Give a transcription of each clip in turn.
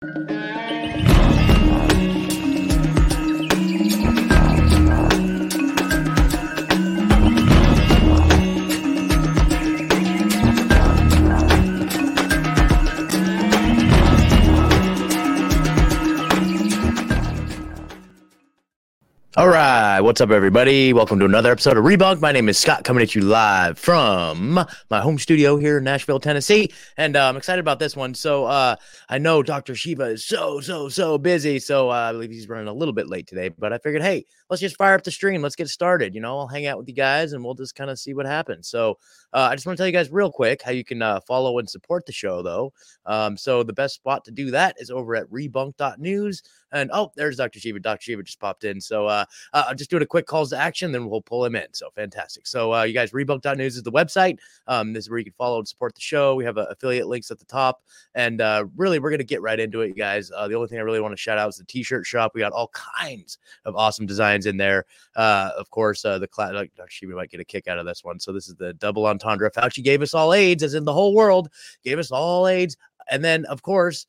All what's up, everybody? Welcome to another episode of Rebunked. My name is Scott, coming at you live from my home studio here in Nashville, Tennessee, and uh, I'm excited about this one. So uh, I know Dr. Shiva is so, so, so busy, so uh, I believe he's running a little bit late today. But I figured, hey, let's just fire up the stream. Let's get started. You know, I'll hang out with you guys, and we'll just kind of see what happens. So uh, I just want to tell you guys real quick how you can uh, follow and support the show, though. Um, so the best spot to do that is over at rebunked.news. And oh, there's Dr. Shiva. Dr. Shiva just popped in. So uh, uh, I'm just doing a quick calls to action, then we'll pull him in. So fantastic. So uh, you guys, rebunked.news is the website. Um, this is where you can follow and support the show. We have uh, affiliate links at the top. And uh, really, we're going to get right into it, you guys. Uh, the only thing I really want to shout out is the t shirt shop. We got all kinds of awesome designs in there. Uh, of course, uh, the class. Shiva might get a kick out of this one. So this is the double entendre. Fauci gave us all AIDS, as in the whole world, gave us all AIDS. And then, of course,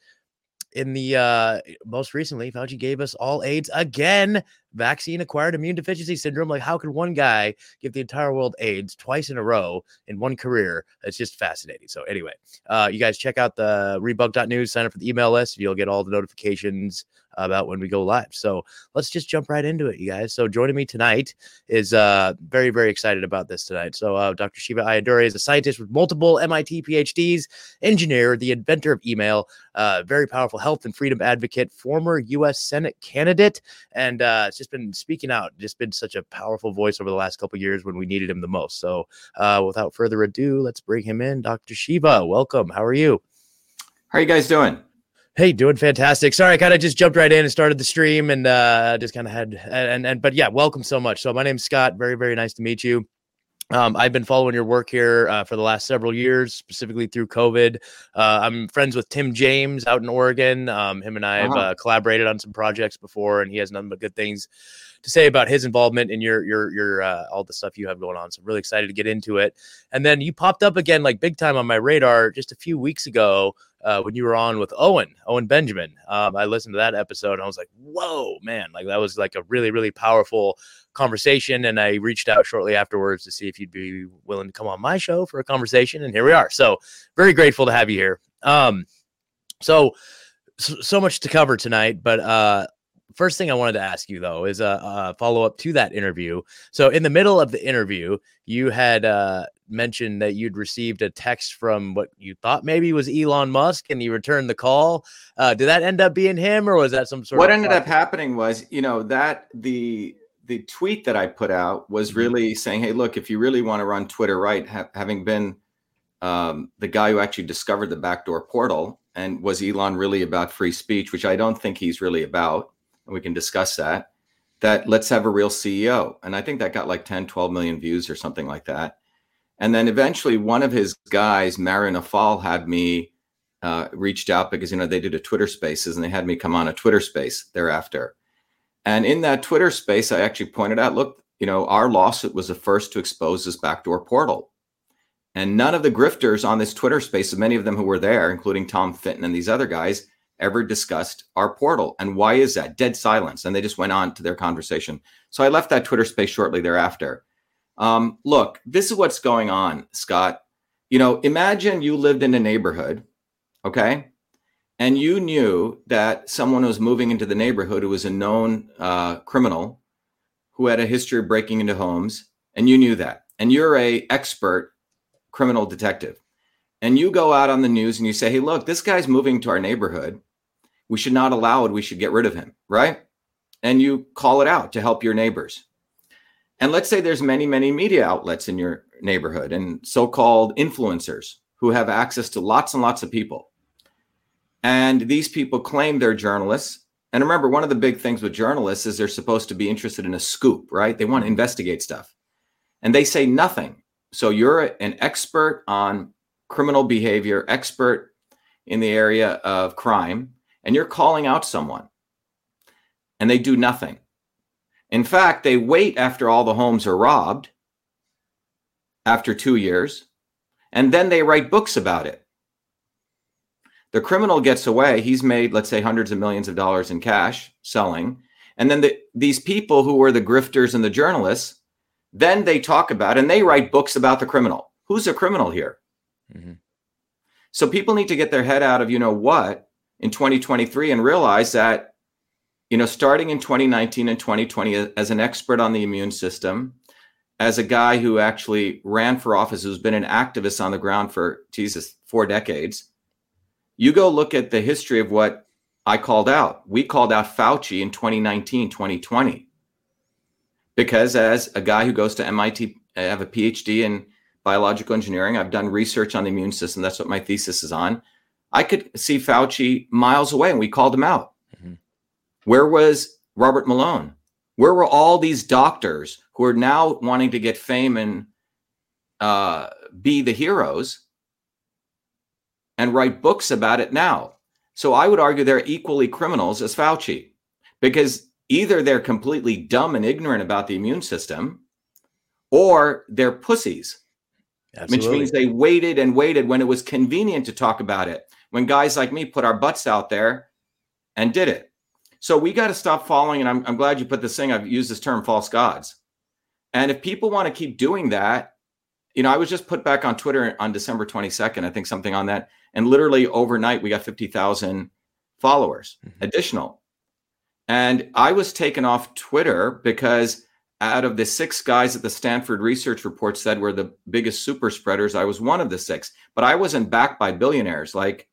in the uh most recently fauci gave us all aids again vaccine acquired immune deficiency syndrome like how could one guy give the entire world aids twice in a row in one career? It's just fascinating. So anyway uh you guys check out the rebunked.news sign up for the email list you'll get all the notifications about when we go live. So let's just jump right into it, you guys. So joining me tonight is uh very, very excited about this tonight. So uh, Dr. Shiva Ayyadurai is a scientist with multiple MIT PhDs, engineer, the inventor of email, uh, very powerful health and freedom advocate, former U.S. Senate candidate, and uh, it's just been speaking out, just been such a powerful voice over the last couple years when we needed him the most. So uh, without further ado, let's bring him in. Dr. Shiva, welcome. How are you? How are you guys doing? Hey, doing fantastic. Sorry, I kind of just jumped right in and started the stream and uh, just kind of had and and but yeah, welcome so much. So my name's Scott. Very very nice to meet you. Um, I've been following your work here uh, for the last several years, specifically through COVID. Uh, I'm friends with Tim James out in Oregon. Um, him and I have uh-huh. uh, collaborated on some projects before, and he has nothing but good things to say about his involvement in your your your uh, all the stuff you have going on. So I'm really excited to get into it. And then you popped up again like big time on my radar just a few weeks ago uh, when you were on with Owen, Owen Benjamin. Um, I listened to that episode and I was like, whoa, man, like that was like a really, really powerful conversation. And I reached out shortly afterwards to see if you'd be willing to come on my show for a conversation. And here we are. So very grateful to have you here. Um, so, so much to cover tonight, but uh, first thing I wanted to ask you though is a, a follow up to that interview. So in the middle of the interview, you had uh, mentioned that you'd received a text from what you thought maybe was Elon Musk, and you returned the call. Uh, did that end up being him, or was that some sort? Of what ended up happening was, you know, that the the tweet that I put out was mm-hmm. really saying, "Hey, look, if you really want to run Twitter right, ha- having been um, the guy who actually discovered the backdoor portal, and was Elon really about free speech, which I don't think he's really about." and we can discuss that that let's have a real ceo and i think that got like 10 12 million views or something like that and then eventually one of his guys Mario Nawfal had me uh, reached out because you know they did a twitter spaces and they had me come on a twitter space thereafter and in that twitter space i actually pointed out look you know our lawsuit was the first to expose this backdoor portal and none of the grifters on this twitter space many of them who were there including tom fitton and these other guys ever discussed our portal. And why is that? Dead silence. And they just went on to their conversation. So I left that Twitter space shortly thereafter. Um, look, this is what's going on, Scott. You know, imagine you lived in a neighborhood, okay? And you knew that someone was moving into the neighborhood who was a known uh, criminal who had a history of breaking into homes, and you knew that. And you're a expert criminal detective. And you go out on the news and you say, hey, look, this guy's moving to our neighborhood we should not allow it. We should get rid of him, right? And you call it out to help your neighbors. And let's say there's many, many media outlets in your neighborhood and so-called influencers who have access to lots and lots of people. And these people claim they're journalists. And remember, one of the big things with journalists is they're supposed to be interested in a scoop, right? They want to investigate stuff. And they say nothing. So you're an expert on criminal behavior, expert in the area of crime, and you're calling out someone and they do nothing. In fact, they wait after all the homes are robbed after two years, and then they write books about it. The criminal gets away. He's made, let's say, hundreds of millions of dollars in cash selling. And then the, these people who were the grifters and the journalists, then they talk about and they write books about the criminal. Who's a criminal here? Mm-hmm. So people need to get their head out of you know what in 2023 and realize that you know starting in 2019 and 2020 as an expert on the immune system as a guy who actually ran for office who's been an activist on the ground for jesus four decades you go look at the history of what i called out we called out fauci in 2019 2020 because as a guy who goes to mit i have a phd in biological engineering. I've done research on the immune system. That's what my thesis is on. I could see Fauci miles away, and we called him out. Where was Robert Malone? Where were all these doctors who are now wanting to get fame and uh, be the heroes and write books about it now? So I would argue they're equally criminals as Fauci because either they're completely dumb and ignorant about the immune system or they're pussies Absolutely. which means they waited and waited when it was convenient to talk about it. When guys like me put our butts out there and did it. So we got to stop following. And I'm, I'm glad you put this thing. I've used this term false gods. And if people want to keep doing that, you know, I was just put back on Twitter on December 22nd, I think something on that. And literally overnight, we got 50,000 followers mm-hmm. additional. And I was taken off Twitter because out of the six guys that the Stanford research report said were the biggest super spreaders, I was one of the six. But I wasn't backed by billionaires like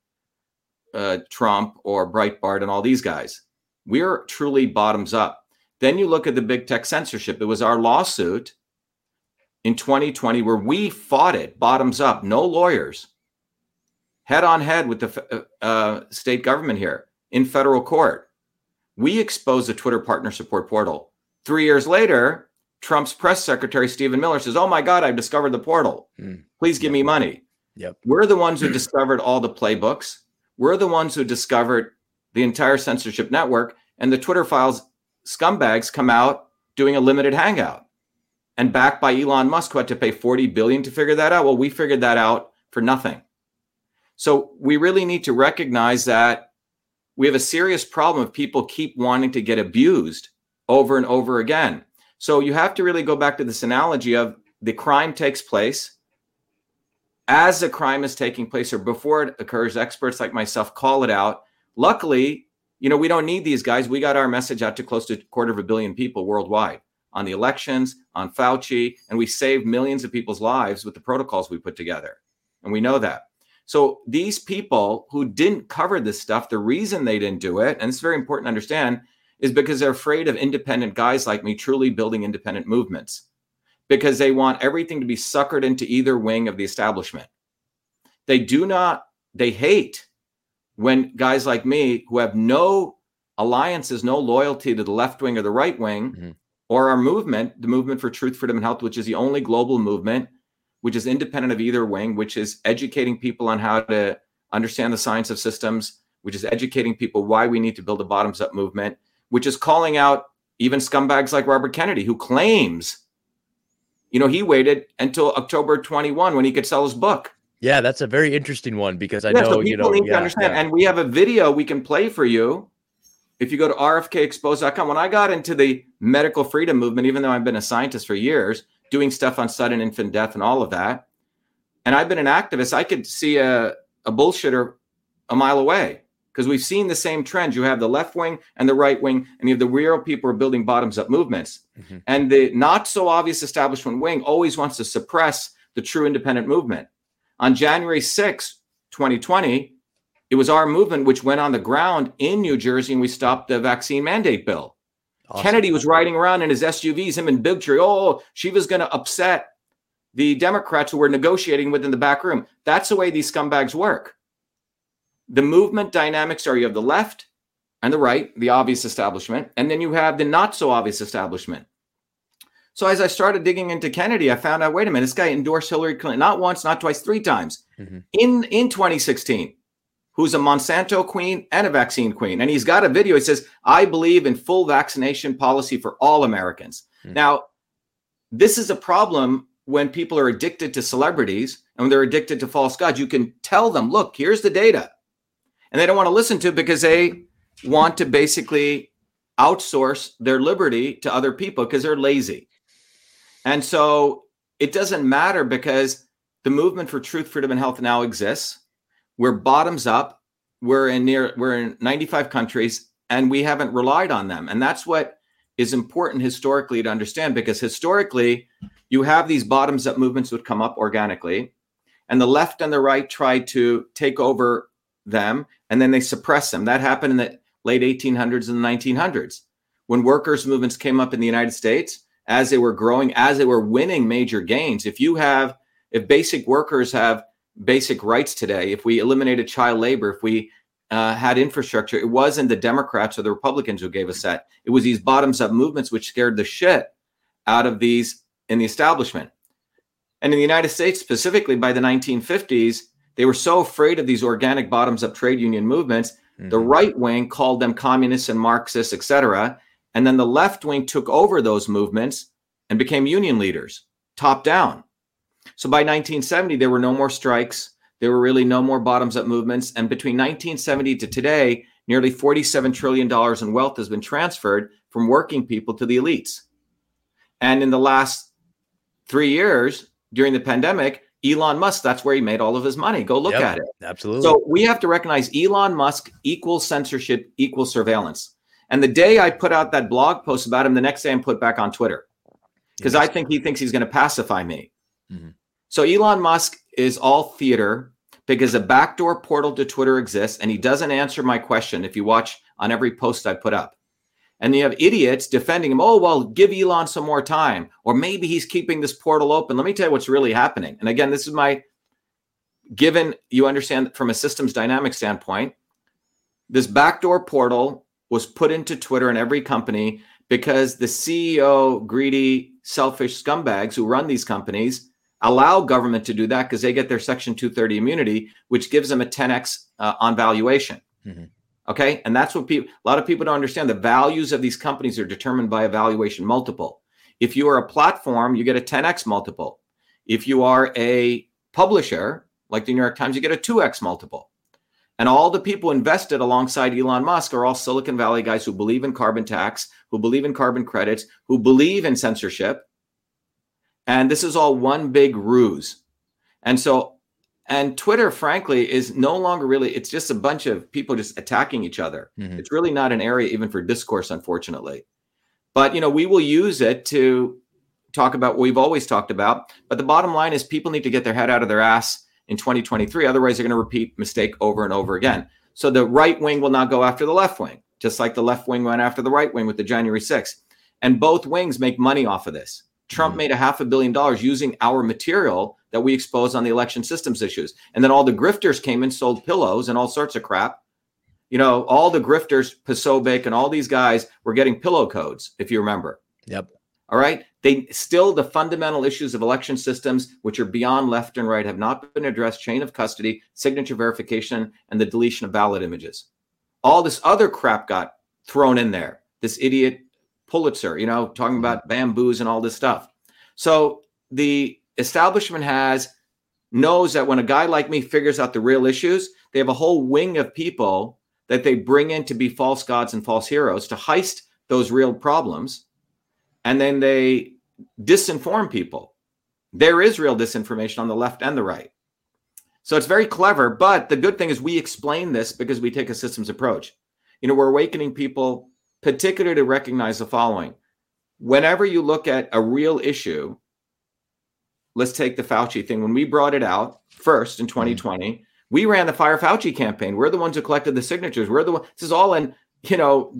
uh, Trump or Breitbart and all these guys. We're truly bottoms up. Then you look at the big tech censorship. It was our lawsuit in 2020 where we fought it bottoms up, no lawyers, head on head with the uh, uh, state government here in federal court. We exposed the Twitter partner support portal Three years later, Trump's press secretary, Stephen Miller, says, Oh my God, I've discovered the portal. Mm. Please give yep. me money. Yep. We're the ones who discovered all the playbooks. We're the ones who discovered the entire censorship network. And the Twitter files scumbags come out doing a limited hangout and backed by Elon Musk, who had to pay 40 billion to figure that out. Well, we figured that out for nothing. So we really need to recognize that we have a serious problem if people keep wanting to get abused over and over again. So you have to really go back to this analogy of the crime takes place. As the crime is taking place or before it occurs, experts like myself call it out. Luckily, you know, we don't need these guys. We got our message out to close to a quarter of a billion people worldwide on the elections, on Fauci, and we saved millions of people's lives with the protocols we put together. And we know that. So these people who didn't cover this stuff, the reason they didn't do it, and it's very important to understand, is because they're afraid of independent guys like me truly building independent movements because they want everything to be suckered into either wing of the establishment. They do not, they hate when guys like me who have no alliances, no loyalty to the left wing or the right wing, mm-hmm. or our movement, the movement for truth, freedom, and health, which is the only global movement, which is independent of either wing, which is educating people on how to understand the science of systems, which is educating people why we need to build a bottoms up movement, which is calling out even scumbags like Robert Kennedy, who claims, you know, he waited until October 21 when he could sell his book. Yeah, that's a very interesting one because I yeah, know so you know. Need yeah, to understand, yeah. and we have a video we can play for you. If you go to rfkexposed.com, when I got into the medical freedom movement, even though I've been a scientist for years, doing stuff on sudden infant death and all of that, and I've been an activist, I could see a, a bullshitter a mile away because we've seen the same trends. You have the left wing and the right wing, and you have the real people are building bottoms up movements. Mm-hmm. And the not so obvious establishment wing always wants to suppress the true independent movement. On January 6, 2020, it was our movement which went on the ground in New Jersey and we stopped the vaccine mandate bill. Awesome. Kennedy was riding around in his SUVs, him and Bigtree. Oh, she was going to upset the Democrats who were negotiating within the back room. That's the way these scumbags work the movement dynamics are you have the left and the right, the obvious establishment, and then you have the not so obvious establishment. So as I started digging into Kennedy, I found out, wait a minute, this guy endorsed Hillary Clinton not once, not twice, three times mm-hmm. in in 2016. Who's a Monsanto queen and a vaccine queen, and he's got a video. He says, "I believe in full vaccination policy for all Americans." Mm-hmm. Now, this is a problem when people are addicted to celebrities and when they're addicted to false gods. You can tell them, "Look, here's the data." And they don't want to listen to it because they want to basically outsource their liberty to other people because they're lazy. And so it doesn't matter because the movement for truth, freedom, and health now exists. We're bottoms up. We're in near we're in 95 countries and we haven't relied on them. And that's what is important historically to understand because historically you have these bottoms up movements would come up organically and the left and the right try to take over them and then they suppress them. That happened in the late 1800s and the 1900s when workers' movements came up in the United States as they were growing, as they were winning major gains. If you have, if basic workers have basic rights today, if we eliminated child labor, if we uh, had infrastructure, it wasn't the Democrats or the Republicans who gave us that. It was these bottoms up movements which scared the shit out of these in the establishment. And in the United States, specifically by the 1950s, they were so afraid of these organic bottoms up trade union movements. Mm-hmm. The right wing called them communists and Marxists, etc. And then the left wing took over those movements and became union leaders, top down. So by 1970, there were no more strikes. There were really no more bottoms up movements. And between 1970 to today, nearly $47 trillion in wealth has been transferred from working people to the elites. And in the last three years during the pandemic, Elon Musk, that's where he made all of his money. Go look yep, at it. Absolutely. So we have to recognize Elon Musk equals censorship, equals surveillance. And the day I put out that blog post about him, the next day I'm put back on Twitter because yes. I think he thinks he's going to pacify me. Mm-hmm. So Elon Musk is all theater because a backdoor portal to Twitter exists and he doesn't answer my question if you watch on every post I put up. And you have idiots defending him. Oh, well, give Elon some more time. Or maybe he's keeping this portal open. Let me tell you what's really happening. And again, this is my given you understand from a systems dynamic standpoint, this backdoor portal was put into Twitter and every company because the CEO, greedy, selfish scumbags who run these companies allow government to do that because they get their Section 230 immunity, which gives them a 10x uh, on valuation. Mm-hmm. Okay. And that's what people, a lot of people don't understand. The values of these companies are determined by a valuation multiple. If you are a platform, you get a 10x multiple. If you are a publisher, like the New York Times, you get a 2x multiple. And all the people invested alongside Elon Musk are all Silicon Valley guys who believe in carbon tax, who believe in carbon credits, who believe in censorship. And this is all one big ruse. And so and Twitter, frankly, is no longer really, it's just a bunch of people just attacking each other. Mm-hmm. It's really not an area even for discourse, unfortunately. But, you know, we will use it to talk about what we've always talked about. But the bottom line is people need to get their head out of their ass in 2023. Otherwise, they're going to repeat mistake over and over again. So the right wing will not go after the left wing, just like the left wing went after the right wing with the January 6th. And both wings make money off of this. Trump mm-hmm. made a half a billion dollars using our material that we expose on the election systems issues. And then all the grifters came and sold pillows and all sorts of crap. You know, all the grifters, Posobiec and all these guys were getting pillow codes, if you remember. Yep. All right. They still, the fundamental issues of election systems, which are beyond left and right, have not been addressed chain of custody, signature verification, and the deletion of ballot images. All this other crap got thrown in there. This idiot Pulitzer, you know, talking about mm-hmm. bamboos and all this stuff. So the establishment has knows that when a guy like me figures out the real issues, they have a whole wing of people that they bring in to be false gods and false heroes to heist those real problems. And then they disinform people. There is real disinformation on the left and the right. So it's very clever. But the good thing is we explain this because we take a systems approach. You know, we're awakening people particularly to recognize the following. Whenever you look at a real issue, let's take the Fauci thing. When we brought it out first in 2020, mm-hmm. we ran the Fire Fauci campaign. We're the ones who collected the signatures. We're the one. This is all in you know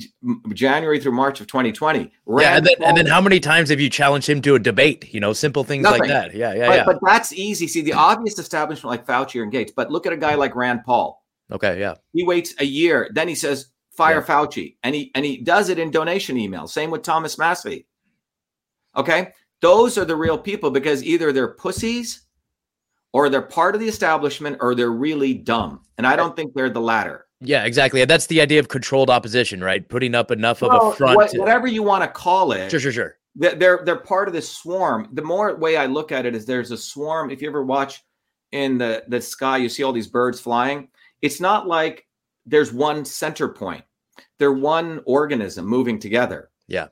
January through March of 2020. yeah, and then, and then how many times have you challenged him to a debate? You know, simple things Nothing. like that. Yeah, yeah, but, yeah. But that's easy. See, the obvious establishment like Fauci or Gates. But look at a guy like Rand Paul. Okay, yeah. He waits a year, then he says, fire yeah. Fauci. And he and he does it in donation emails. Same with Thomas Massie. Okay? Those are the real people because either they're pussies or they're part of the establishment or they're really dumb. And I don't think they're the latter. Yeah, exactly. That's the idea of controlled opposition, right? Putting up enough well, of a front. What, to... Whatever you want to call it. Sure, sure, sure. They're they're part of this swarm. The more way I look at it is there's a swarm. If you ever watch in the the sky, you see all these birds flying. It's not like there's one center point. They're one organism moving together. Yeah.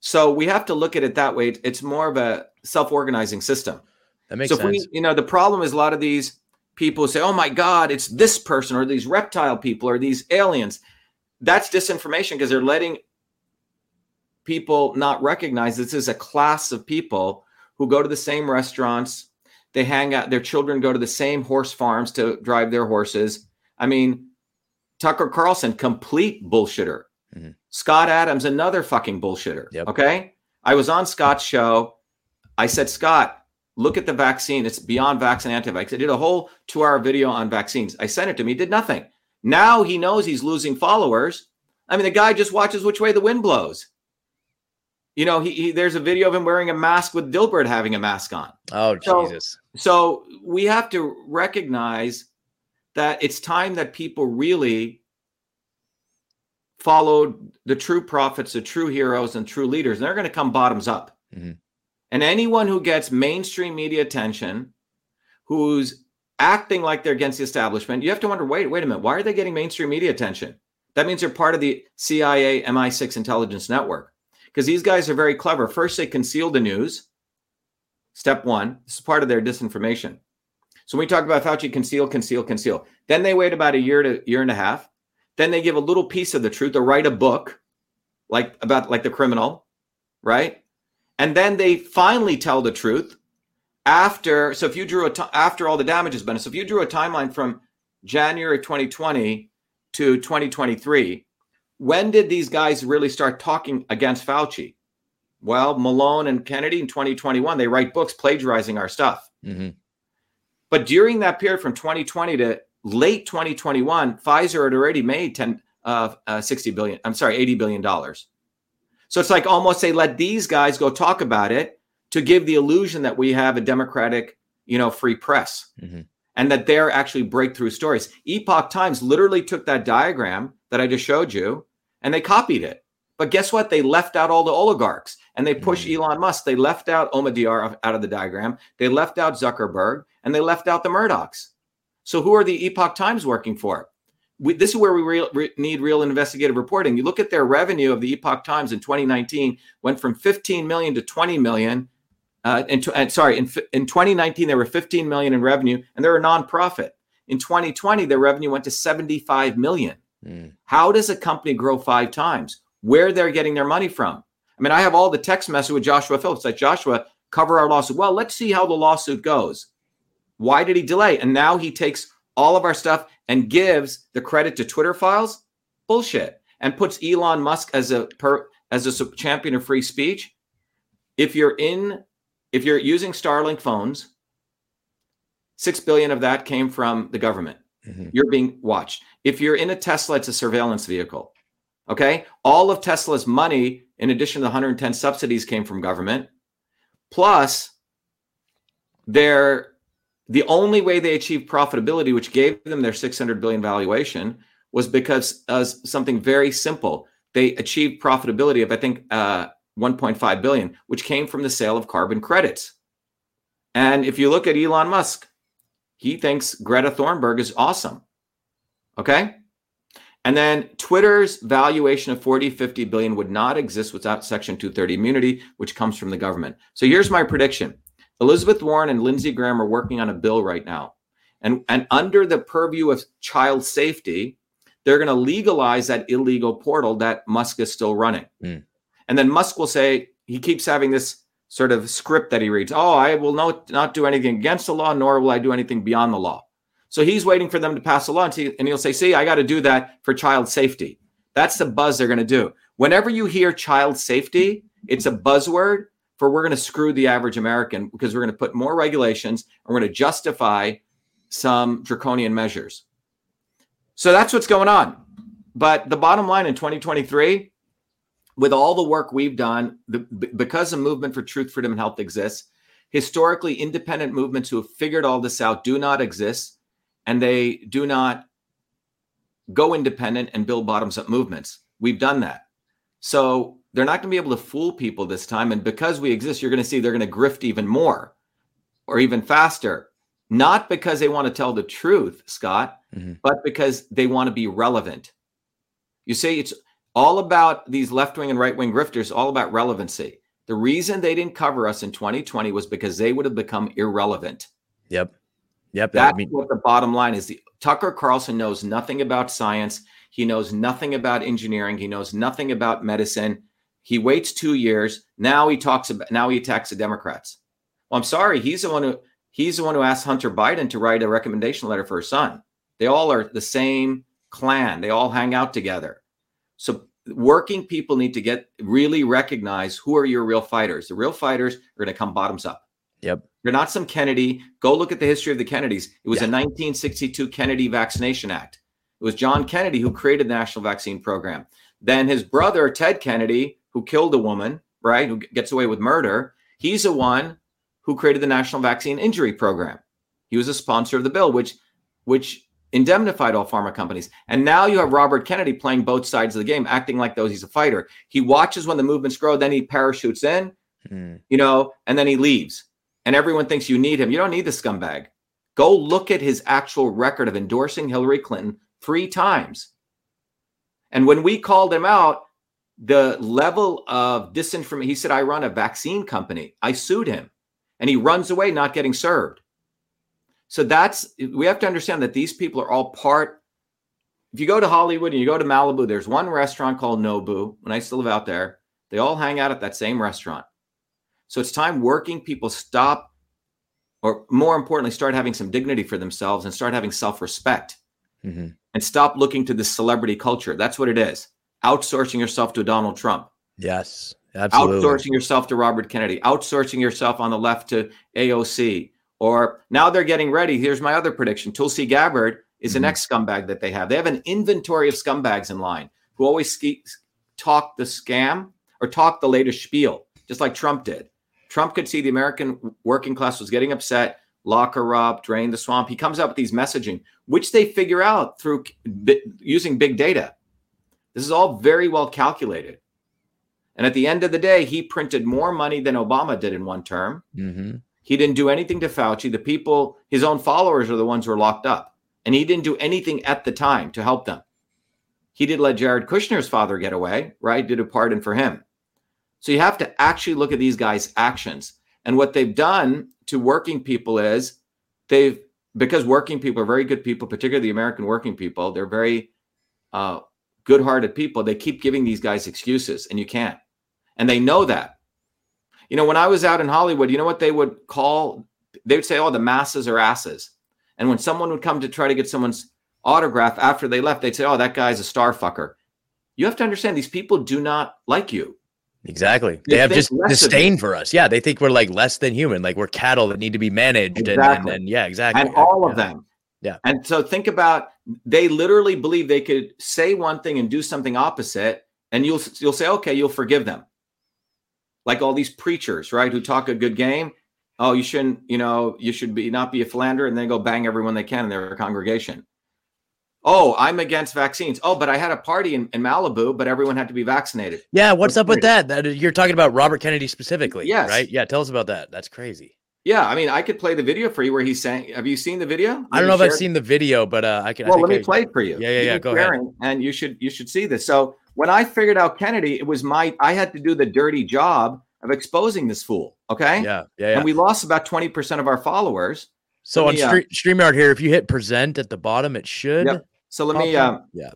So we have to look at it that way. It's more of a self-organizing system. That makes so sense. we, you know, the problem is a lot of these people say, "Oh my God, it's this person or these reptile people or these aliens." That's disinformation because they're letting people not recognize this is a class of people who go to the same restaurants, they hang out, their children go to the same horse farms to drive their horses. I mean, Tucker Carlson, complete bullshitter. Mhm. Scott Adams, another fucking bullshitter. Yep. Okay. I was on Scott's show. I said, Scott, look at the vaccine. It's beyond vaccine anti-vax. I did a whole two-hour video on vaccines. I sent it to him. He did nothing. Now he knows he's losing followers. I mean, the guy just watches which way the wind blows. You know, he, he there's a video of him wearing a mask with Dilbert having a mask on. oh So- Jesus. So we have to recognize that it's time that people really followed the true prophets, the true heroes, and true leaders. And they're going to come bottoms up. Mhm. And anyone who gets mainstream media attention, who's acting like they're against the establishment, you have to wonder wait, wait a minute, why are they getting mainstream media attention? That means they're part of the CIA MI6 intelligence network. Because these guys are very clever. First, they conceal the news. Step one, this is part of their disinformation. So when we talk about Fauci, conceal, conceal, conceal. Then they wait about a year to year and a half. Then they give a little piece of the truth. or write a book, like about like the criminal, right? And then they finally tell the truth after. So if you drew a ti- after all the damage has been, so if you drew a timeline from January 2020 to 2023, when did these guys really start talking against Fauci? Well, Malone and Kennedy in 2021, they write books plagiarizing our stuff. hmm But during that period from 2020 to late 2021, Pfizer had already made 10, uh, uh, 60 billion. I'm sorry, 80 billion dollars. So it's like almost they let these guys go talk about it to give the illusion that we have a democratic, you know, free press Mhm. and that they're actually breakthrough stories. Epoch Times literally took that diagram that I just showed you and they copied it. But guess what? They left out all the oligarchs and they pushed Elon Musk. They left out Omidyar out of the diagram. They left out Zuckerberg and they left out the Murdochs. So who are the Epoch Times working for? We, this is where we real, re- need real investigative reporting. You look at their revenue of the Epoch Times in 2019 went from 15 million to 20 million. Uh, and, tw- and sorry, in, in 2019 they were 15 million in revenue, and they're a nonprofit. In 2020, their revenue went to 75 million. Mm. How does a company grow five times? Where they're getting their money from? I mean, I have all the text message with Joshua Phillips. Like Joshua, cover our lawsuit. Well, let's see how the lawsuit goes. Why did he delay? And now he takes all of our stuff and gives the credit to Twitter files. Bullshit. And puts Elon Musk as a per, as a champion of free speech. If you're in, if you're using Starlink phones, six billion of that came from the government Mhm. you're being watched. If you're in a Tesla, it's a surveillance vehicle. Okay. All of Tesla's money, in addition to the 110 subsidies, came from government. Plus, they're the only way they achieved profitability, which gave them their 600 billion valuation, was because of something very simple. They achieved profitability of, I think, uh, 1.5 billion, which came from the sale of carbon credits. And if you look at Elon Musk, he thinks Greta Thunberg is awesome. Okay. And then Twitter's valuation of 40, 50 billion would not exist without Section 230 immunity, which comes from the government. So here's my prediction Elizabeth Warren and Lindsey Graham are working on a bill right now. And, and under the purview of child safety, they're going to legalize that illegal portal that Musk is still running. Mm. And then Musk will say, he keeps having this sort of script that he reads. Oh, I will not, not do anything against the law, nor will I do anything beyond the law. So he's waiting for them to pass a law, and, see, and he'll say, "See, I got to do that for child safety." That's the buzz they're going to do. Whenever you hear child safety, it's a buzzword for we're going to screw the average American because we're going to put more regulations and we're going to justify some draconian measures. So that's what's going on. But the bottom line in 2023, with all the work we've done, the, because the movement for truth, freedom, and health exists, historically independent movements who have figured all this out do not exist and they do not go independent and build bottoms up movements. We've done that. So they're not going to be able to fool people this time. And because we exist, you're going to see they're going to grift even more or even faster. not because they want to tell the truth, Scott, Mhm. but because they want to be relevant. You see, it's all about these left wing and right wing grifters, all about relevancy. The reason they didn't cover us in 2020 was because they would have become irrelevant. Yep. Yep. I That's mean, what the bottom line is. The, Tucker Carlson knows nothing about science. He knows nothing about engineering. He knows nothing about medicine. He waits two years. Now he talks about. Now he attacks the Democrats. Well, I'm sorry. He's the one who he's the one who asked Hunter Biden to write a recommendation letter for his son. They all are the same clan. They all hang out together. So working people need to get really recognize who are your real fighters. The real fighters are going to come bottoms up. yep. You're not some Kennedy. Go look at the history of the Kennedys. It was Yeah. a 1962 Kennedy Vaccination Act. It was John Kennedy who created the National Vaccine Program. Then his brother, Ted Kennedy, who killed a woman, right, who gets away with murder, he's the one who created the National Vaccine Injury Program. He was a sponsor of the bill, which, which indemnified all pharma companies. And now you have Robert Kennedy playing both sides of the game, acting like though he's a fighter. He watches when the movements grow, then he parachutes in, Mm. you know, and then he leaves. And everyone thinks you need him. You don't need the scumbag. Go look at his actual record of endorsing Hillary Clinton three times. And when we called him out, the level of disinformation, he said, I run a vaccine company. I sued him. And he runs away, not getting served. So that's, we have to understand that these people are all part. If you go to Hollywood and you go to Malibu, there's one restaurant called Nobu. When I still live out there, they all hang out at that same restaurant. So it's time working people stop, or more importantly, start having some dignity for themselves and start having self respect Mhm. and stop looking to this celebrity culture. That's what it is. Outsourcing yourself to Donald Trump, Yes. Absolutely. outsourcing yourself to Robert Kennedy, outsourcing yourself on the left to AOC. Or now they're getting ready. Here's my other prediction Tulsi Gabbard is the Mhm. next scumbag that they have. They have an inventory of scumbags in line who always ski- talk the scam or talk the latest spiel, just like Trump did. Trump could see the American working class was getting upset, lock her up, drain the swamp. He comes up with these messaging, which they figure out through bi- using big data. This is all very well calculated. And at the end of the day, he printed more money than Obama did in one term. Mhm. He didn't do anything to Fauci. The people, his own followers, are the ones who are locked up. And he didn't do anything at the time to help them. He did let Jared Kushner's father get away, right? Did a pardon for him. So you have to actually look at these guys' actions. And what they've done to working people is they've, because working people are very good people, particularly the American working people, they're very uh, good hearted people. They keep giving these guys excuses, and you can't. And they know that. You know, when I was out in Hollywood, you know what they would call? They would say, oh, the masses are asses. And when someone would come to try to get someone's autograph after they left, they'd say, oh, that guy's a star fucker. You have to understand these people do not like you. Exactly. They They have just disdain for us. Yeah. They think we're like less than human. Like we're cattle that need to be managed. And, and, Exactly. and yeah, exactly. and all of them. Yeah. And so think about they literally believe they could say one thing and do something opposite, and you'll you'll say, okay, you'll forgive them. Like all these preachers, right, who talk a good game. Oh, you shouldn't, you know, you should be not be a philanderer, and then go bang everyone they can in their congregation. Oh, I'm against vaccines. Oh, but I had a party in, in Malibu, but everyone had to be vaccinated. Yeah. What's What's up with that? That you're talking about Robert Kennedy specifically. Yes. Right. Yeah. Tell us about that. That's crazy. Yeah, I mean, I could play the video for you where he's saying, "Have you seen the video?" I don't know if I've seen the video, but uh, I can. I well think let me I- play it for you Yeah, yeah, yeah, go ahead. and you should you should see this so when i figured out kennedy it was my i had to do the dirty job of exposing this fool okay Yeah. Yeah. yeah. and we lost about 20% of our followers so let on me, uh, Stre- StreamYard here, if you hit present at the bottom, it should. Yep. so let me um yeah.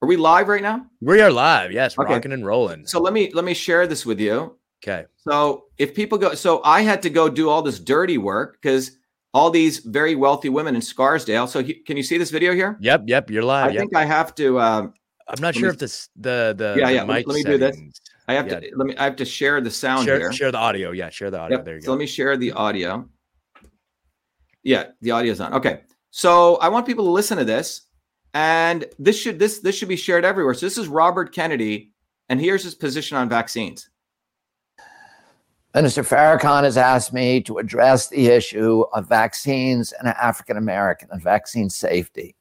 are we live right now We are live. Yes. Okay. Rocking and rolling. so let me let me share this with you Okay. so if people go so i had to go do all this dirty work because all these very wealthy women in scarsdale so he, can you see this video here Yep. Yep. You're i live. Yep. think i have to um I'm not sure me- if this the the Yeah, the yeah, let- me do this. i have Yeah. to let me i have to share the sound Share, here share the audio. Yeah, share the audio. Yep. There you so go. let me share the audio. Yeah, the audio's on. Okay. So I want people to listen to this. And this should this this should be shared everywhere. So this is Robert Kennedy, and here's his position on vaccines. Minister Farrakhan has asked me to address the issue of vaccines and African American and vaccine safety.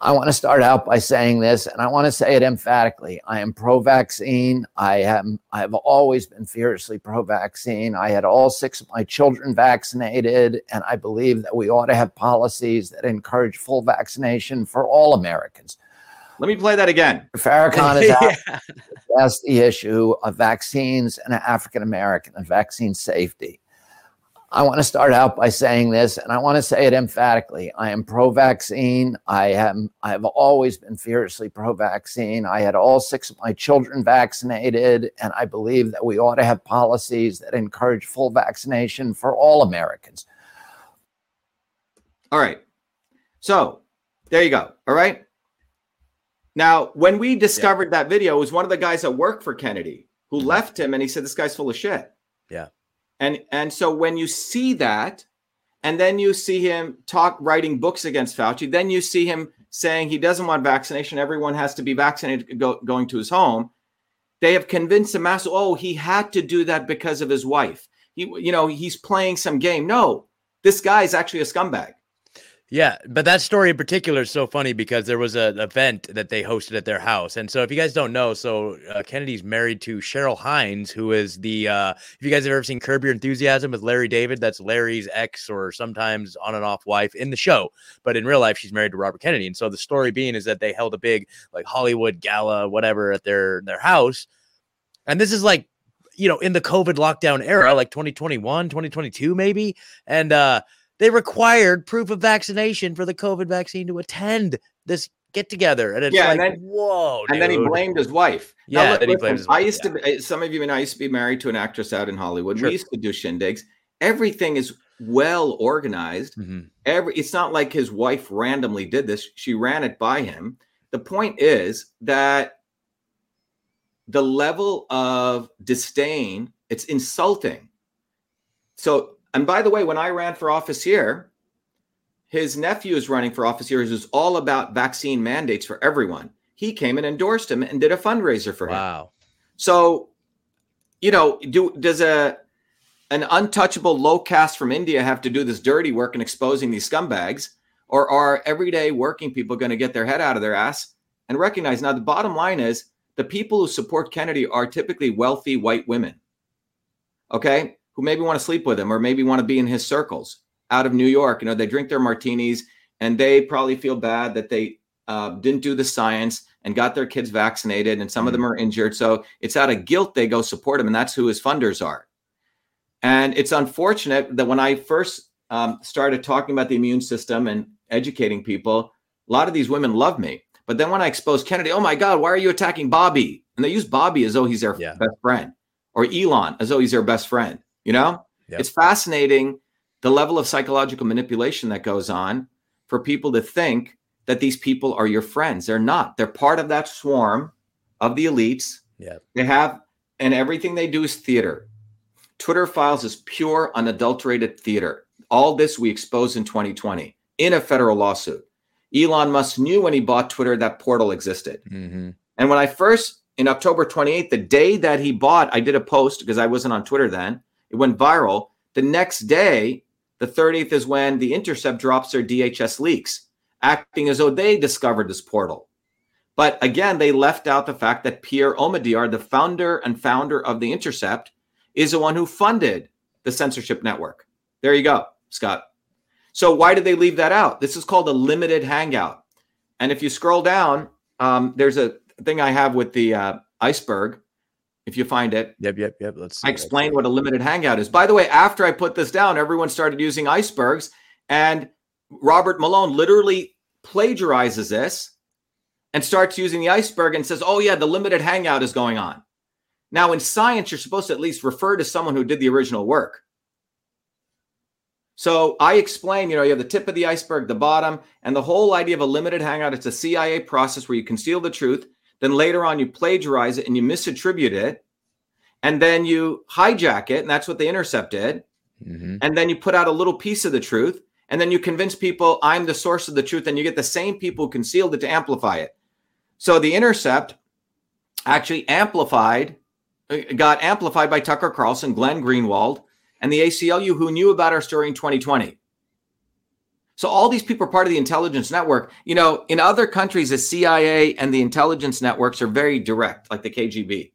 I want to start out by saying this, and I want to say it emphatically. I am pro-vaccine. I am. I have always been fiercely pro-vaccine. I had all six of my children vaccinated, and I believe that we ought to have policies that encourage full vaccination for all Americans. Let me play that again. Farrakhan is out. That's the issue of vaccines and African American and vaccine safety. I want to start out by saying this, and I want to say it emphatically. I am pro-vaccine. I am. I have always been fiercely pro-vaccine. I had all six of my children vaccinated, and I believe that we ought to have policies that encourage full vaccination for all Americans. All right. So there you go. All right. Now, when we discovered yeah. that video, it was one of the guys that worked for Kennedy who mm-hmm. left him, and he said, "This guy's full of shit." Yeah. And and so when you see that, and then you see him talk writing books against Fauci, then you see him saying he doesn't want vaccination. Everyone has to be vaccinated go, going to his home. They have convinced the mass, oh, he had to do that because of his wife. He, you know, he's playing some game. No, this guy is actually a scumbag. Yeah, but that story in particular is so funny because there was an event that they hosted at their house, and so if you guys don't know, so uh, Kennedy's married to Cheryl Hines, who is the uh, if you guys have ever seen Curb Your Enthusiasm with Larry David, that's Larry's ex or sometimes on and off wife in the show, but in real life she's married to Robert Kennedy, and so the story being is that they held a big like Hollywood gala, whatever, at their their house, and this is like you know in the COVID lockdown era, like 2021, 2022 maybe, and uh they required proof of vaccination for the COVID vaccine to attend this get together. And it's yeah, like, and then, whoa. And then he blamed his wife. Yeah, now, then he blamed his wife. I used yeah. to, be, some of you and I used to be married to an actress out in Hollywood. Sure. We used to do shindigs. Everything is well organized. Mm-hmm. Every it's not like his wife randomly did this. She ran it by him. The point is that the level of disdain, it's insulting. So and by the way, when I ran for office here, his nephew is running for office here. Who's all about vaccine mandates for everyone. He came and endorsed him and did a fundraiser for him. Wow. So, you know, do does a an untouchable low caste from India have to do this dirty work in exposing these scumbags? Or are everyday working people going to get their head out of their ass and recognize? Now, the bottom line is the people who support Kennedy are typically wealthy white women. Okay who maybe want to sleep with him or maybe want to be in his circles out of New York. You know, they drink their martinis and they probably feel bad that they uh, didn't do the science and got their kids vaccinated, and some mm-hmm. of them mm. are injured. So it's out of guilt they go support him, and that's who his funders are. And it's unfortunate that when I first um, started talking about the immune system and educating people, a lot of these women love me. But then when I exposed Kennedy, oh my God, why are you attacking Bobby? And they use Bobby as though he's their yeah. best friend, or Elon as though he's their best friend. You know, yep. it's fascinating the level of psychological manipulation that goes on for people to think that these people are your friends. They're not. They're part of that swarm of the elites. Yeah. They have, and everything they do is theater. Twitter files is pure, unadulterated theater. All this we exposed in 2020 in a federal lawsuit. Elon Musk knew when he bought Twitter that portal existed. Mm-hmm. And when I first, in October 28th, the day that he bought, I did a post because I wasn't on Twitter then. It went viral. The next day, the 30th is when the Intercept drops their DHS leaks, acting as though they discovered this portal. But again, they left out the fact that Pierre Omidyar, the founder and founder of the Intercept, is the one who funded the censorship network. There you go, Scott. So why did they leave that out? This is called a limited hangout. And if you scroll down, um, there's a thing I have with the uh, iceberg if you find it. Yep, yep, yep. Let's. I explained what a limited hangout is. By the way, after I put this down, everyone started using icebergs, and Robert Malone literally plagiarizes this and starts using the iceberg and says, "Oh yeah, the limited hangout is going on." Now, in science, you're supposed to at least refer to someone who did the original work. So I explain, you know, you have the tip of the iceberg, the bottom, and the whole idea of a limited hangout. It's a CIA process where you conceal the truth then later on, you plagiarize it and you misattribute it. And then you hijack it. And that's what the intercept did. Mm-hmm. And then you put out a little piece of the truth. And then you convince people I'm the source of the truth. And you get the same people who concealed it to amplify it. So the intercept actually amplified, uh, got amplified by Tucker Carlson, Glenn Greenwald, and the ACLU who knew about our story in 2020. So all these people are part of the intelligence network. You know, in other countries, the CIA and the intelligence networks are very direct, like the KGB.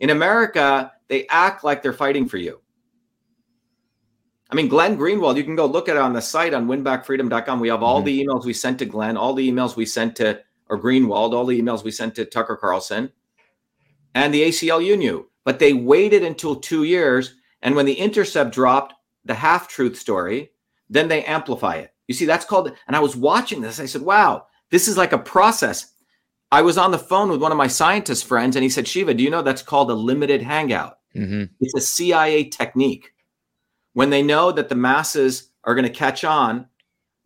In America, they act like they're fighting for you. I mean, Glenn Greenwald, you can go look at it on the site on winbackfreedom.com. We have all mm-hmm. the emails we sent to Glenn, all the emails we sent to, or Greenwald, all the emails we sent to Tucker Carlson and the ACLU knew. But they waited until two years. And when the intercept dropped the half truth story, then they amplify it. You see, that's called, and I was watching this. I said, wow, this is like a process. I was on the phone with one of my scientist friends, and he said, Shiva, do you know that's called a limited hangout? Mm-hmm. It's a CIA technique. When they know that the masses are going to catch on,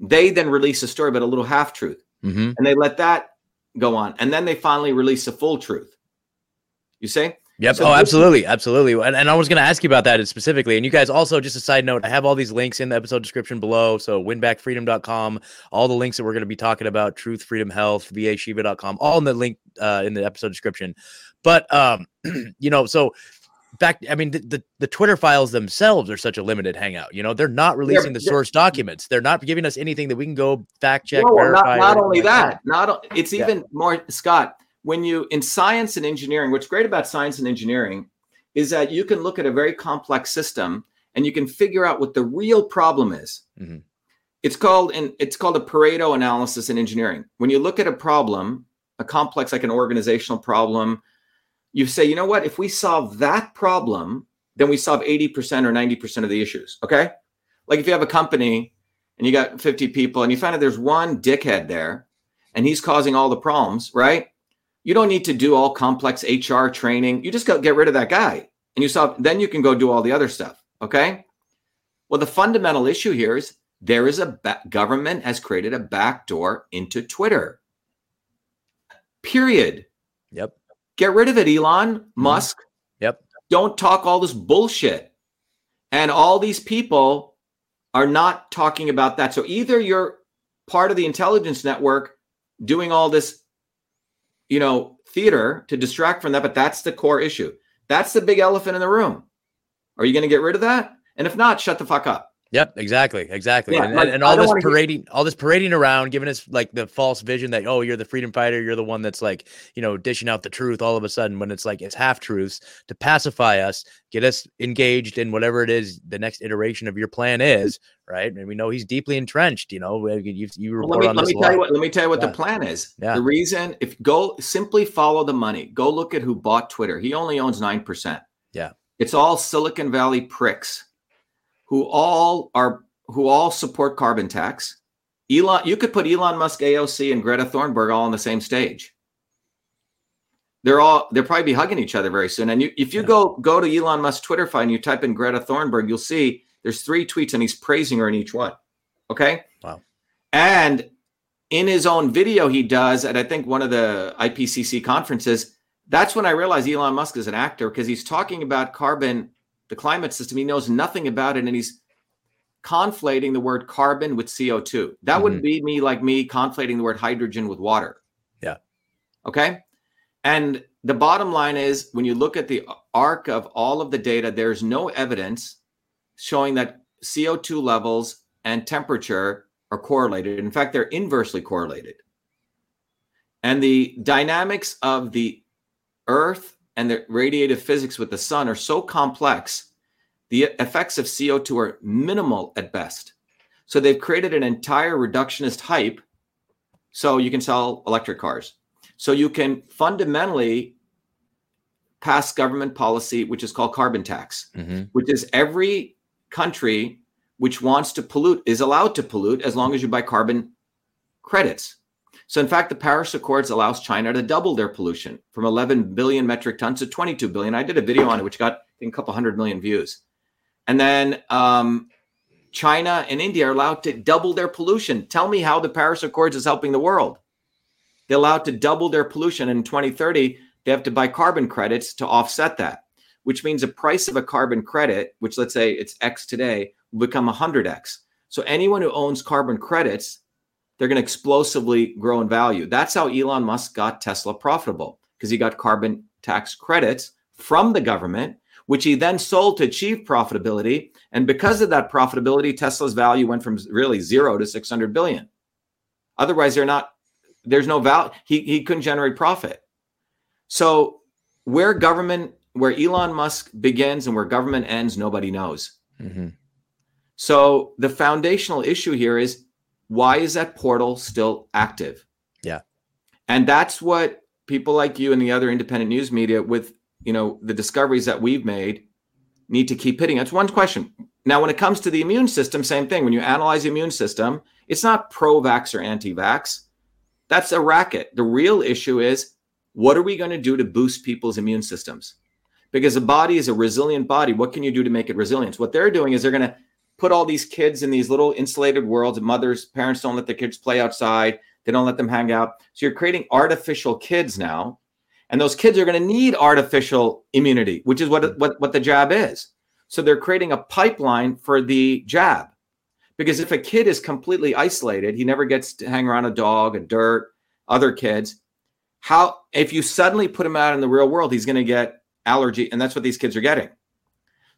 they then release a story but a little half truth. Mm-hmm. And they let that go on. And then they finally release a full truth. You see? Yep. So oh, absolutely. Absolutely. And, and I was going to ask you about that specifically. And you guys also, just a side note, I have all these links in the episode description below. So winbackfreedom.com, all the links that we're going to be talking about, truth, freedom, health, vashiva.com, all in the link uh, in the episode description. But, um, you know, so back, I mean, the, the, the, Twitter files themselves are such a limited hangout. You know, they're not releasing they're, the source documents. They're not giving us anything that we can go fact check. No, verify, not, not only that, that, not, it's yeah. even more, Scott, when you in science and engineering, what's great about science and engineering is that you can look at a very complex system and you can figure out what the real problem is. Mm-hmm. It's called and it's called a Pareto analysis in engineering. When you look at a problem, a complex like an organizational problem, you say, you know what? If we solve that problem, then we solve 80% or 90% of the issues. Okay. Like if you have a company and you got 50 people and you find out there's one dickhead there and he's causing all the problems, right? You don't need to do all complex HR training. You just go get rid of that guy and you saw then you can go do all the other stuff. Okay. Well, the fundamental issue here is there is a ba- government has created a backdoor into Twitter. Period. Yep. Get rid of it, Elon mm-hmm. Musk. Yep. Don't talk all this bullshit. And all these people are not talking about that. So either you're part of the intelligence network doing all this you know, theater to distract from that, but that's the core issue. That's the big elephant in the room. Are you going to get rid of that? And if not, shut the fuck up. Yep, exactly, exactly, yeah, and, like, and, all this parading, hear- all this parading around, giving us like the false vision that oh, you're the freedom fighter, you're the one that's like you know dishing out the truth. All of a sudden, when it's like it's half truths to pacify us, get us engaged in whatever it is the next iteration of your plan is, right? And we know he's deeply entrenched. You know, you, you report well, let me, on let me tell you what, let me tell you what yeah. the plan is. Yeah. The reason, if go simply follow the money, go look at who bought Twitter. He only owns nine percent. Yeah, it's all Silicon Valley pricks who all are who all support carbon tax. Elon, you could put Elon Musk, AOC, and Greta Thunberg all on the same stage. They're all they'll probably be hugging each other very soon. And you, if you yeah. go go to Elon Musk's Twitter feed and you type in Greta Thunberg, you'll see there's three tweets and he's praising her in each one. Okay. Wow. And in his own video, he does at I think one of the IPCC conferences. That's when I realized Elon Musk is an actor because he's talking about carbon, the climate system. He knows nothing about it, and he's conflating the word carbon with CO2. That mm-hmm. would be me like me conflating the word hydrogen with water. Yeah. Okay. And the bottom line is when you look at the arc of all of the data, there's no evidence showing that CO2 levels and temperature are correlated. In fact, they're inversely correlated. And the dynamics of the earth and the radiative physics with the sun are so complex the effects of CO2 are minimal at best. So they've created an entire reductionist hype so you can sell electric cars. So you can fundamentally pass government policy, which is called carbon tax, mm-hmm. which is every country which wants to pollute is allowed to pollute as long as you buy carbon credits. So, in fact, the Paris Accords allows China to double their pollution from 11 billion metric tons to 22 billion. I did a video on it, which got a couple hundred million views. And then um, China and India are allowed to double their pollution. Tell me how the Paris Accords is helping the world. They're allowed to double their pollution. In 2030, they have to buy carbon credits to offset that, which means the price of a carbon credit, which let's say it's X today, will become 100X. So anyone who owns carbon credits, they're going to explosively grow in value. That's how Elon Musk got Tesla profitable because he got carbon tax credits from the government which he then sold to achieve profitability. And because of that profitability, Tesla's value went from really zero to 600 billion. Otherwise, they're not, there's no value. He, he couldn't generate profit. So, where government, where Elon Musk begins and where government ends, nobody knows. Mm-hmm. So, the foundational issue here is why is that portal still active? Yeah. And that's what people like you and the other independent news media with you know the discoveries that we've made need to keep hitting. That's one question. Now, when it comes to the immune system, same thing. When you analyze the immune system, it's not pro-vax or anti-vax. That's a racket. The real issue is what are we going to do to boost people's immune systems? Because the body is a resilient body. What can you do to make it resilient? What they're doing is they're going to put all these kids in these little insulated worlds. Mothers, parents don't let their kids play outside. They don't let them hang out. So you're creating artificial kids now and those kids are going to need artificial immunity, which is what, what, what the jab is. So they're creating a pipeline for the jab. Because if a kid is completely isolated, he never gets to hang around a dog, a dirt, other kids. How if you suddenly put him out in the real world, he's going to get allergy, and that's what these kids are getting.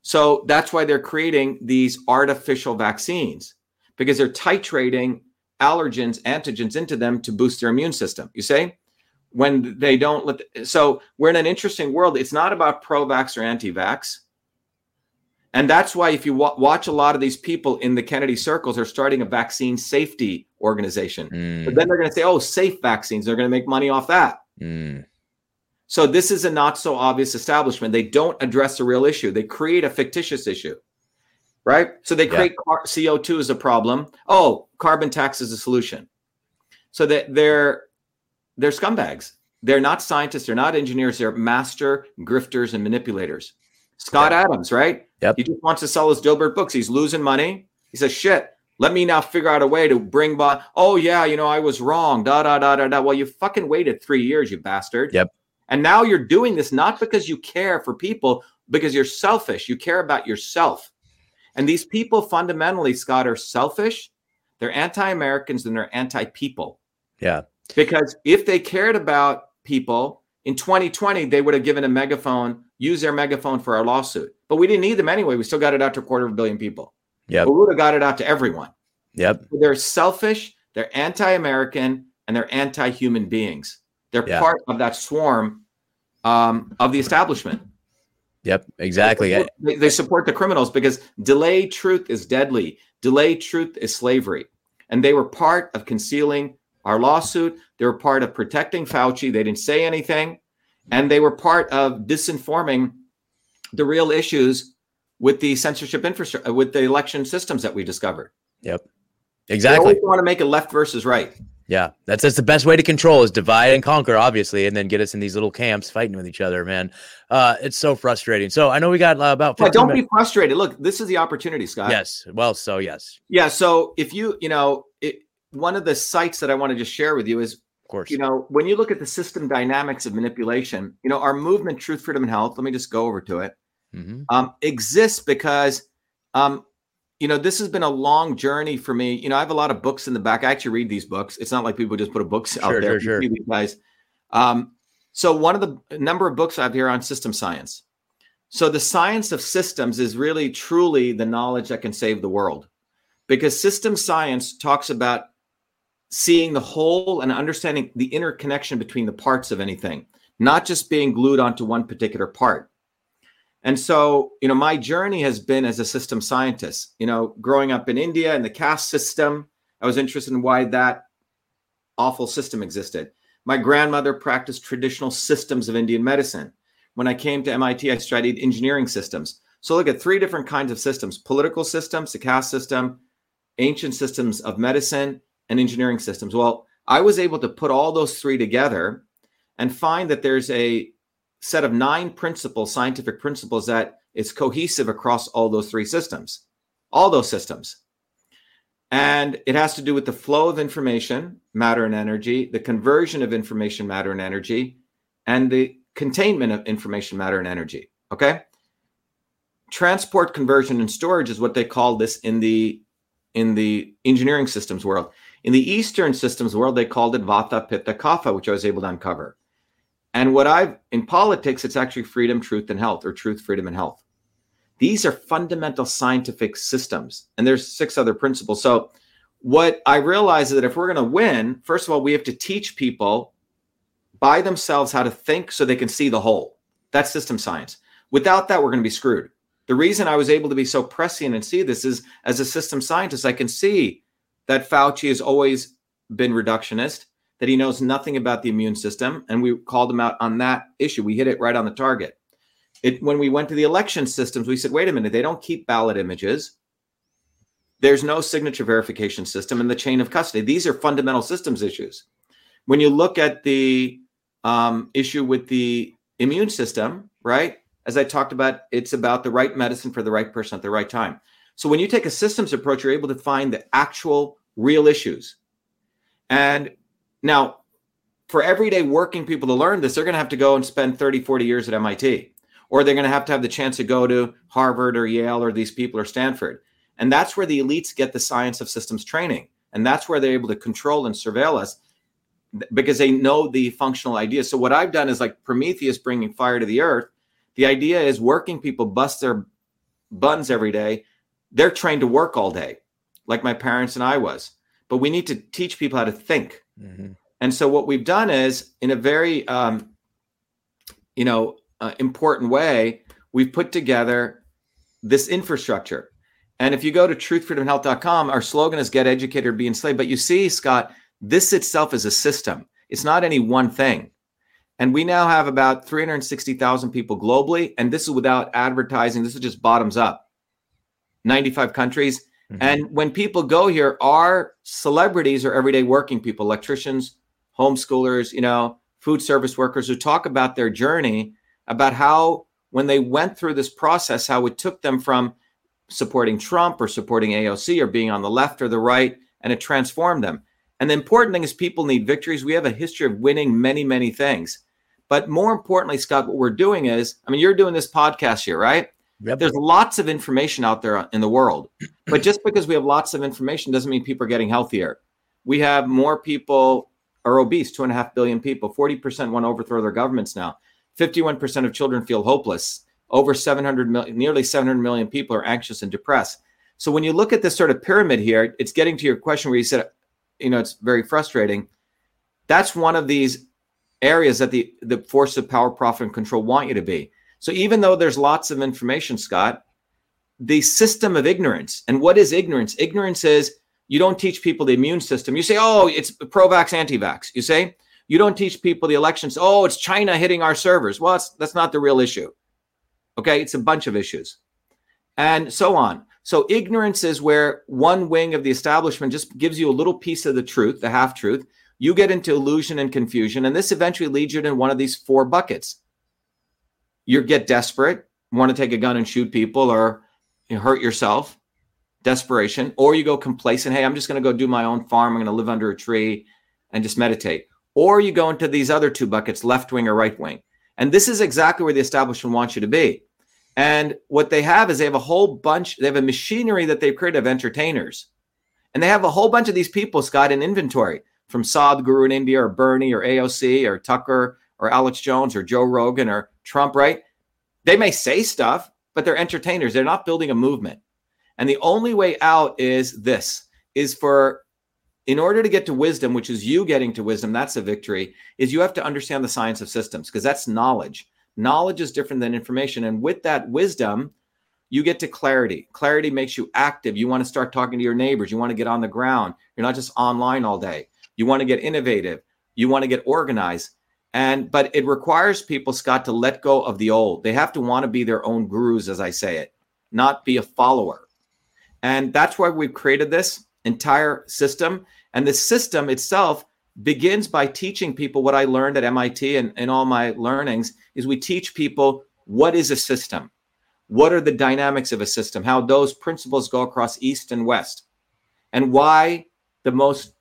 So that's why they're creating these artificial vaccines because they're titrating allergens, antigens into them to boost their immune system. You say? when they don't let the, so we're in an interesting world it's not about pro-vax or anti-vax and that's why if you watch a lot of these people in the kennedy circles are starting a vaccine safety organization mm. but then they're going to say oh safe vaccines they're going to make money off that mm. So this is a not so obvious establishment they don't address the real issue they create a fictitious issue right so they create yeah. car- co2 as a problem oh carbon tax is a solution so that they're they're scumbags. They're not scientists. They're not engineers. They're master grifters and manipulators. Scott yep. Adams, right? Yep. He just wants to sell his Dilbert books. He's losing money. He says, shit, let me now figure out a way to bring by. Oh, yeah, you know, I was wrong. Da, da, da, da, da. Well, you fucking waited three years, you bastard. Yep. And now you're doing this not because you care for people, because you're selfish. You care about yourself. And these people fundamentally, Scott, are selfish. They're anti Americans and they're anti people. Yeah. Because if they cared about people in 2020, they would have given a megaphone, use their megaphone for our lawsuit. But we didn't need them anyway. We still got it out to a quarter of a billion people. Yeah. We would have got it out to everyone. Yep. They're selfish, they're anti-American, and they're anti-human beings. They're yeah. part of that swarm um, of the establishment. Yep, exactly. They, they support the criminals because delay truth is deadly. Delay truth is slavery. And they were part of concealing our lawsuit. They were part of protecting Fauci. They didn't say anything. And they were part of disinforming the real issues with the censorship infrastructure, with the election systems that we discovered. Yep. Exactly. They want to make it left versus right. Yeah, that's that's the best way to control is divide and conquer, obviously, and then get us in these little camps fighting with each other. Man, uh, it's so frustrating. So I know we got uh, about. Don't minutes. be frustrated. Look, this is the opportunity, Scott. Yes. Well, so yes. Yeah. So if you, you know, it, one of the sites that I want to just share with you is, of course, you know, when you look at the system dynamics of manipulation, you know, our movement, Truth, Freedom, and Health. Let me just go over to it. Mm-hmm. Um, exists because, um, you know, this has been a long journey for me. You know, I have a lot of books in the back. I actually read these books. It's not like people just put a books sure, out there. Sure, sure. guys. Um, so one of the number of books I have here on system science. So the science of systems is really truly the knowledge that can save the world, because system science talks about seeing the whole and understanding the interconnection between the parts of anything, not just being glued onto one particular part. And so, you know, my journey has been as a system scientist, you know, growing up in India and the caste system, I was interested in why that awful system existed. My grandmother practiced traditional systems of Indian medicine. When I came to MIT, I studied engineering systems. So look at three different kinds of systems political systems, the caste system, ancient systems of medicine, and engineering systems. Well, I was able to put all those three together and find that there's a set of nine principles, scientific principles that is cohesive across all those three systems, all those systems. And it has to do with the flow of information, matter and energy, the conversion of information, matter and energy, and the containment of information, matter and energy. Okay. Transport, conversion, and storage is what they call this in the in the engineering systems world. In the Eastern systems world, they called it Vata, Pitta, Kapha, which I was able to uncover. And what I've in politics, it's actually freedom, truth, and health, or truth, freedom, and health. These are fundamental scientific systems, and there's six other principles. So, what I realize is that if we're going to win, first of all, we have to teach people by themselves how to think so they can see the whole. That's system science. Without that, we're going to be screwed. The reason I was able to be so prescient and see this is as a system scientist, I can see that Fauci has always been reductionist, that he knows nothing about the immune system. And we called him out on that issue. We hit it right on the target. It, when we went to the election systems, we said, wait a minute, they don't keep ballot images. There's no signature verification system in the chain of custody. These are fundamental systems issues. When you look at the um, issue with the immune system, right? As I talked about, it's about the right medicine for the right person at the right time. So when you take a systems approach, you're able to find the actual real issues. And now, for everyday working people to learn this, they're going to have to go and spend 30, 40 years at MIT, or they're going to have to have the chance to go to Harvard or Yale or these people or Stanford. And that's where the elites get the science of systems training. And that's where they're able to control and surveil us because they know the functional ideas. So what I've done is like Prometheus bringing fire to the earth. The idea is working people bust their buns every day they're trained to work all day, like my parents and I was. But we need to teach people how to think. Mm-hmm. And so what we've done is, in a very, um, you know, uh, important way, we've put together this infrastructure. And if you go to truthfreedomhealth.com, our slogan is "Get educated be enslaved." But you see, Scott, this itself is a system. It's not any one thing. And we now have about 360,000 people globally. And this is without advertising. This is just bottoms up. 95 countries. Mm-hmm. And when people go here, our celebrities are everyday working people, electricians, homeschoolers, you know, food service workers who talk about their journey, about how when they went through this process, how it took them from supporting Trump or supporting AOC or being on the left or the right, and it transformed them. And the important thing is people need victories. We have a history of winning many, many things. But more importantly, Scott, what we're doing is, I mean, you're doing this podcast here, right? Yep. There's lots of information out there in the world, but just because we have lots of information doesn't mean people are getting healthier. We have more people are obese, two and a half billion people. 40% want to overthrow their governments now. 51% of children feel hopeless. Over 700 million, nearly 700 million people are anxious and depressed. So when you look at this sort of pyramid here, it's getting to your question where you said, you know, it's very frustrating. That's one of these areas that the the force of power, profit, and control want you to be. So even though there's lots of information, Scott, the system of ignorance, and what is ignorance? Ignorance is you don't teach people the immune system. You say, oh, it's pro vax, anti vax. You say, you don't teach people the elections. Oh, it's China hitting our servers. Well, that's not the real issue. Okay. It's a bunch of issues and so on. So ignorance is where one wing of the establishment just gives you a little piece of the truth, the half truth. You get into illusion and confusion. And this eventually leads you to one of these four buckets you get desperate, want to take a gun and shoot people or you hurt yourself, desperation, or you go complacent. Hey, I'm just going to go do my own farm. I'm going to live under a tree and just meditate. Or you go into these other two buckets, left wing or right wing. And this is exactly where the establishment wants you to be. And what they have is they have a whole bunch, they have a machinery that they've created of entertainers. And they have a whole bunch of these people, Scott, in inventory from Sadhguru in India or Bernie or AOC or Tucker or Alex Jones or Joe Rogan or Trump, right? They may say stuff, but they're entertainers. They're not building a movement. And the only way out is this is for in order to get to wisdom, which is you getting to wisdom, that's a victory, is you have to understand the science of systems because that's knowledge. Knowledge is different than information. And with that wisdom, you get to clarity. Clarity makes you active. You want to start talking to your neighbors. You want to get on the ground. You're not just online all day. You want to get innovative. You want to get organized. And but it requires people, Scott, to let go of the old. They have to want to be their own gurus, as I say it, not be a follower. And that's why we've created this entire system. And the system itself begins by teaching people what I learned at MIT and in all my learnings is we teach people what is a system? What are the dynamics of a system? How those principles go across East and West, and why the most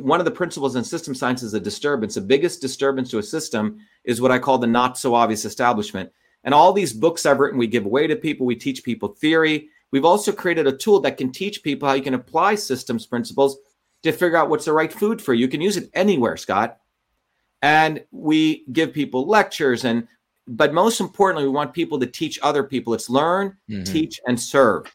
one of the principles in system science is a disturbance. The biggest disturbance to a system is what I call the not so obvious establishment. And all these books I've written, we give away to people, we teach people theory. We've also created a tool that can teach people how you can apply systems principles to figure out what's the right food for you. You can use it anywhere, Scott. and we give people lectures and but most importantly, we want people to teach other people. It's learn, mm-hmm. teach, and serve.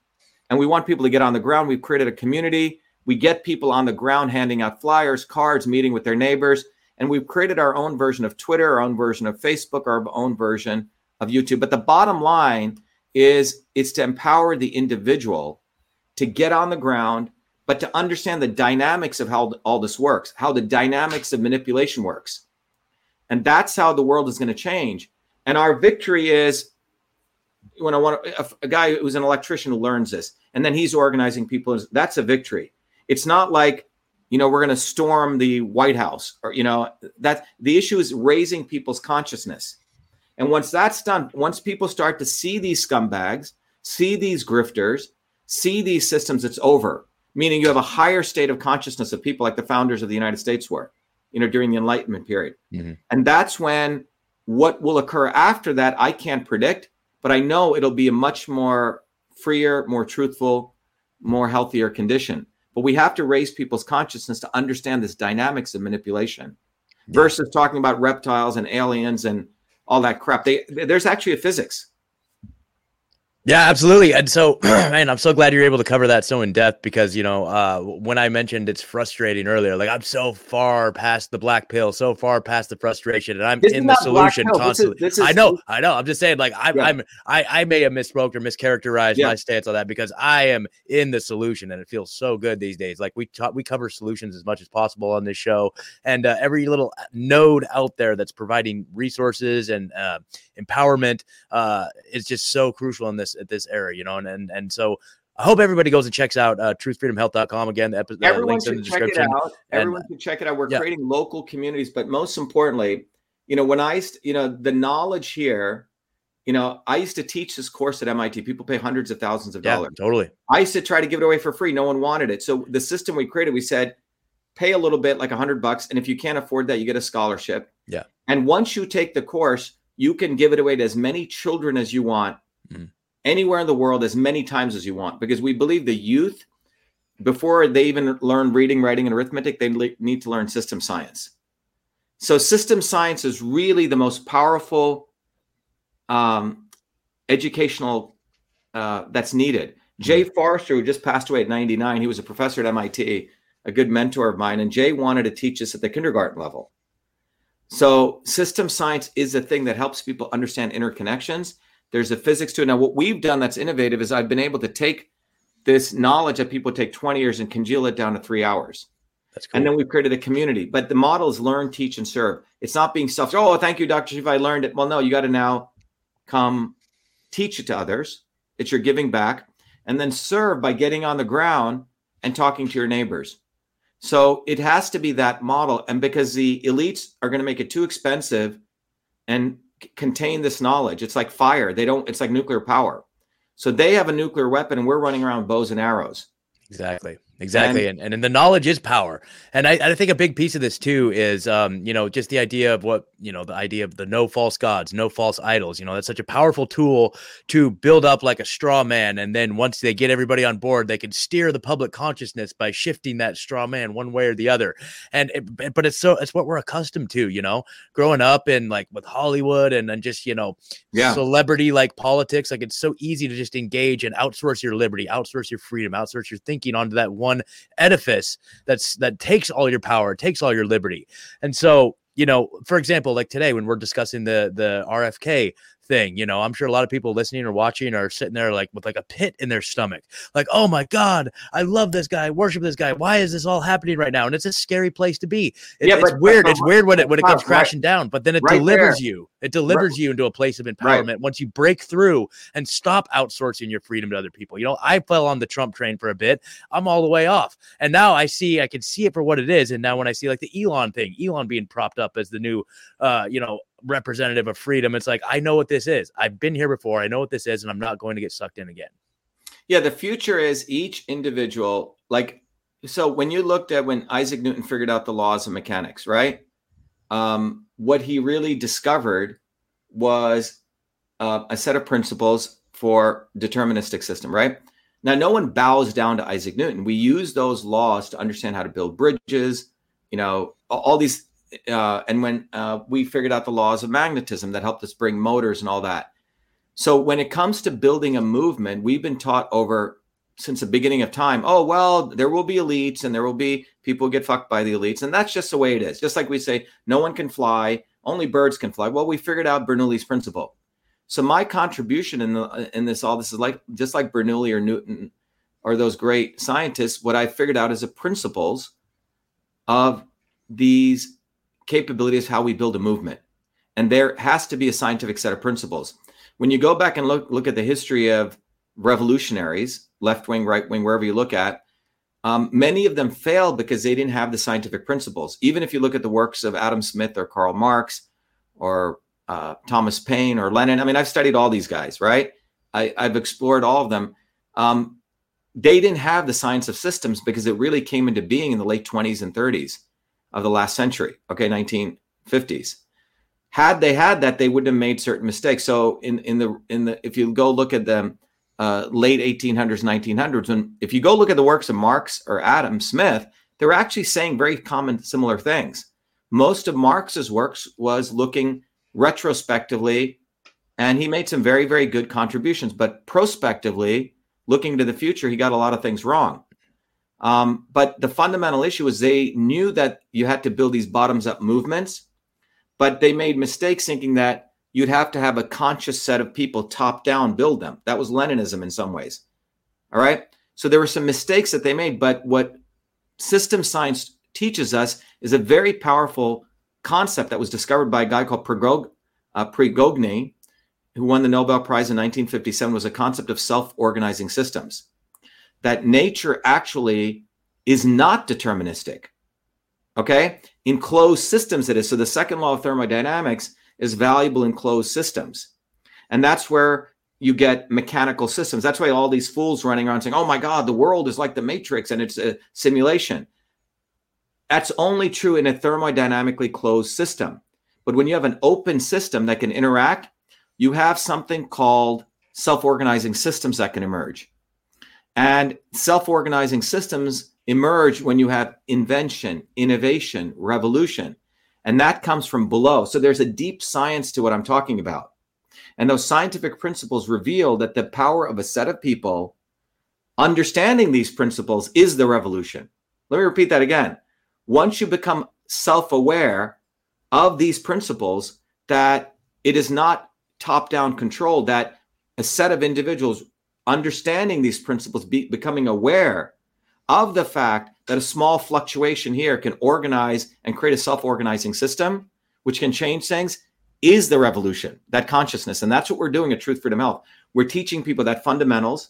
And we want people to get on the ground. We've created a community. We get people on the ground handing out flyers, cards, meeting with their neighbors. And we've created our own version of Twitter, our own version of Facebook, our own version of YouTube. But the bottom line is it's to empower the individual to get on the ground, but to understand the dynamics of how all this works, how the dynamics of manipulation works. And that's how the world is going to change. And our victory is when I want a, a guy who's an electrician who learns this, and then he's organizing people. That's a victory. It's not like you know we're going to storm the White House or you know that the issue is raising people's consciousness. And once that's done, once people start to see these scumbags, see these grifters, see these systems, it's over. Meaning you have a higher state of consciousness of people like the founders of the United States were, you know, during the Enlightenment period. Mm-hmm. And that's when what will occur after that, I can't predict, but I know it'll be a much more freer, more truthful, more healthier condition. But we have to raise people's consciousness to understand this dynamics of manipulation yeah. versus talking about reptiles and aliens and all that crap. They, there's actually a physics. Yeah, absolutely. And so, man, I'm so glad you're able to cover that so in depth because, you know, uh, when I mentioned it's frustrating earlier, like I'm so far past the black pill, so far past the frustration, and I'm this in the solution constantly. This is, this is, I know, I know. I'm just saying, like, I'm, yeah. I'm I, I may have misspoke or mischaracterized yeah. my stance on that because I am in the solution, and it feels so good these days. Like we talk, we cover solutions as much as possible on this show, and uh, every little node out there that's providing resources and uh, empowerment uh, is just so crucial in this at this era, you know, and and, and so I hope everybody goes and checks out uh, truthfreedomhealth.com again. The episode, Everyone should check it out. Everyone and, check it out. We're yeah. creating local communities, but most importantly, you know, when I, you know, the knowledge here, you know, I used to teach this course at MIT. People pay hundreds of thousands of yeah, dollars. Totally. I used to try to give it away for free. No one wanted it. So the system we created, we said, pay a little bit, like a hundred bucks, and if you can't afford that, you get a scholarship. Yeah. And once you take the course, you can give it away to as many children as you want. Mm anywhere in the world as many times as you want because we believe the youth before they even learn reading writing and arithmetic they need to learn system science so system science is really the most powerful um, educational uh, that's needed jay mm-hmm. forrester who just passed away at 99 he was a professor at mit a good mentor of mine and jay wanted to teach us at the kindergarten level so system science is a thing that helps people understand interconnections there's a physics to it. Now, what we've done that's innovative is I've been able to take this knowledge that people take 20 years and congeal it down to three hours. That's cool. And then we've created a community. But the model is learn, teach, and serve. It's not being selfish. Oh, thank you, Dr. Shiva. I learned it. Well, no, you got to now come teach it to others. It's your giving back. And then serve by getting on the ground and talking to your neighbors. So it has to be that model. And because the elites are going to make it too expensive and contain this knowledge. It's like fire. They don't, it's like nuclear power. So they have a nuclear weapon and we're running around bows and arrows. Exactly. Exactly. And, and, and the knowledge is power. And I, I think a big piece of this too is, um, you know, just the idea of what, you know, the idea of the no false gods, no false idols, you know, that's such a powerful tool to build up like a straw man. And then once they get everybody on board, they can steer the public consciousness by shifting that straw man one way or the other. And, it, but it's so, it's what we're accustomed to, you know, growing up in like with Hollywood and then just, you know, yeah. celebrity like politics. Like it's so easy to just engage and outsource your liberty, outsource your freedom, outsource your thinking onto that one one edifice that's that takes all your power, takes all your liberty. And so, you know, for example, like today when we're discussing the the RFK thing. You know, I'm sure a lot of people listening or watching are sitting there like with like a pit in their stomach, like, oh my God, I love this guy, I worship this guy. Why is this all happening right now? And it's a scary place to be. It, yeah, it's but, weird. But, it's weird when it when it comes crashing down, but then it right delivers there. you. It delivers right. you into a place of empowerment once you break through and stop outsourcing your freedom to other people. You know, I fell on the Trump train for a bit. I'm all the way off. And now I see I can see it for what it is. And now when I see like the Elon thing, Elon being propped up as the new uh, you know, representative of freedom. It's like, I know what this is. I've been here before. I know what this is, and I'm not going to get sucked in again. Yeah, the future is each individual. Like, so when you looked at when Isaac Newton figured out the laws of mechanics, right? Um, what he really discovered was uh, a set of principles for deterministic system, right? Now, no one bows down to Isaac Newton. We use those laws to understand how to build bridges, you know, all these uh, and when uh, we figured out the laws of magnetism that helped us bring motors and all that. So when it comes to building a movement, we've been taught over since the beginning of time. Oh well, there will be elites, and there will be people get fucked by the elites, and that's just the way it is. Just like we say, no one can fly, only birds can fly. Well, we figured out Bernoulli's principle. So my contribution in the in this all this is like just like Bernoulli or Newton or those great scientists. What I figured out is the principles of these capabilities, how we build a movement, and there has to be a scientific set of principles. When you go back and look look at the history of revolutionaries, left wing, right wing, wherever you look at, um, many of them failed because they didn't have the scientific principles. Even if you look at the works of Adam Smith or Karl Marx or uh, Thomas Paine or Lenin, I mean, I've studied all these guys, right? I, have explored all of them. Um, they didn't have the science of systems because it really came into being in the late 20s and 30s of the last century, okay, 1950s had they had that, they wouldn't have made certain mistakes. So in in the in the if you go look at the uh, late 1800s, 1900s, and if you go look at the works of Marx or Adam Smith, they're actually saying very common similar things. Most of Marx's works was looking retrospectively, and he made some very very good contributions. But prospectively, looking to the future, he got a lot of things wrong. Um, but the fundamental issue is they knew that you had to build these bottoms up movements but they made mistakes thinking that you'd have to have a conscious set of people top down build them. That was Leninism in some ways. All right. So there were some mistakes that they made, but what system science teaches us is a very powerful concept that was discovered by a guy called Prigog, uh, Prigogine, who won the Nobel Prize in 1957, was a concept of self-organizing systems. That nature actually is not deterministic. Okay. In closed systems, it is. So the second law of thermodynamics is valuable in closed systems. And that's where you get mechanical systems. That's why all these fools running around saying, oh my God, the world is like the matrix and it's a simulation. That's only true in a thermodynamically closed system. But when you have an open system that can interact, you have something called self organizing systems that can emerge. And self organizing systems emerge when you have invention, innovation, revolution. And that comes from below. So there's a deep science to what I'm talking about. And those scientific principles reveal that the power of a set of people understanding these principles is the revolution. Let me repeat that again. Once you become self aware of these principles, that it is not top down control, that a set of individuals understanding these principles, be, becoming aware of the fact that a small fluctuation here can organize and create a self organizing system, which can change things, is the revolution, that consciousness. And that's what we're doing at Truth Freedom Health. We're teaching people that fundamentals,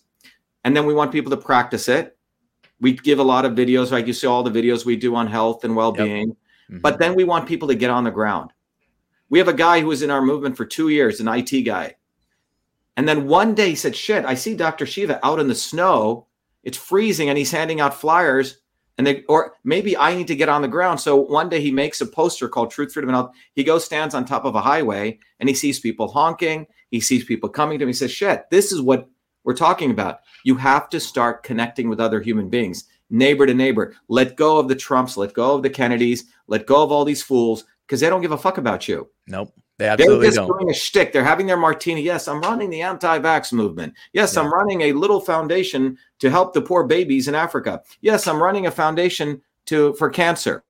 and then we want people to practice it. We give a lot of videos, like you see all the videos we do on health and well being. Yep. Mm-hmm. But then we want people to get on the ground. We have a guy who was in our movement for two years, an IT guy. And then one day he said, Shit, I see Dr. Shiva out in the snow it's freezing and he's handing out flyers and they or maybe I need to get on the ground. So one day he makes a poster called Truth, Freedom, and Health. He goes, stands on top of a highway, and he sees people honking. He sees people coming to him. He says, "Shit, this is what we're talking about. You have to start connecting with other human beings, neighbor to neighbor. Let go of the Trumps. Let go of the Kennedys. Let go of all these fools because they don't give a fuck about you. Nope. They absolutely They're just don't. doing a shtick. They're having their martini. Yes, I'm running the anti-vax movement. Yes, yeah. I'm running a little foundation to help the poor babies in Africa. Yes, I'm running a foundation to for cancer.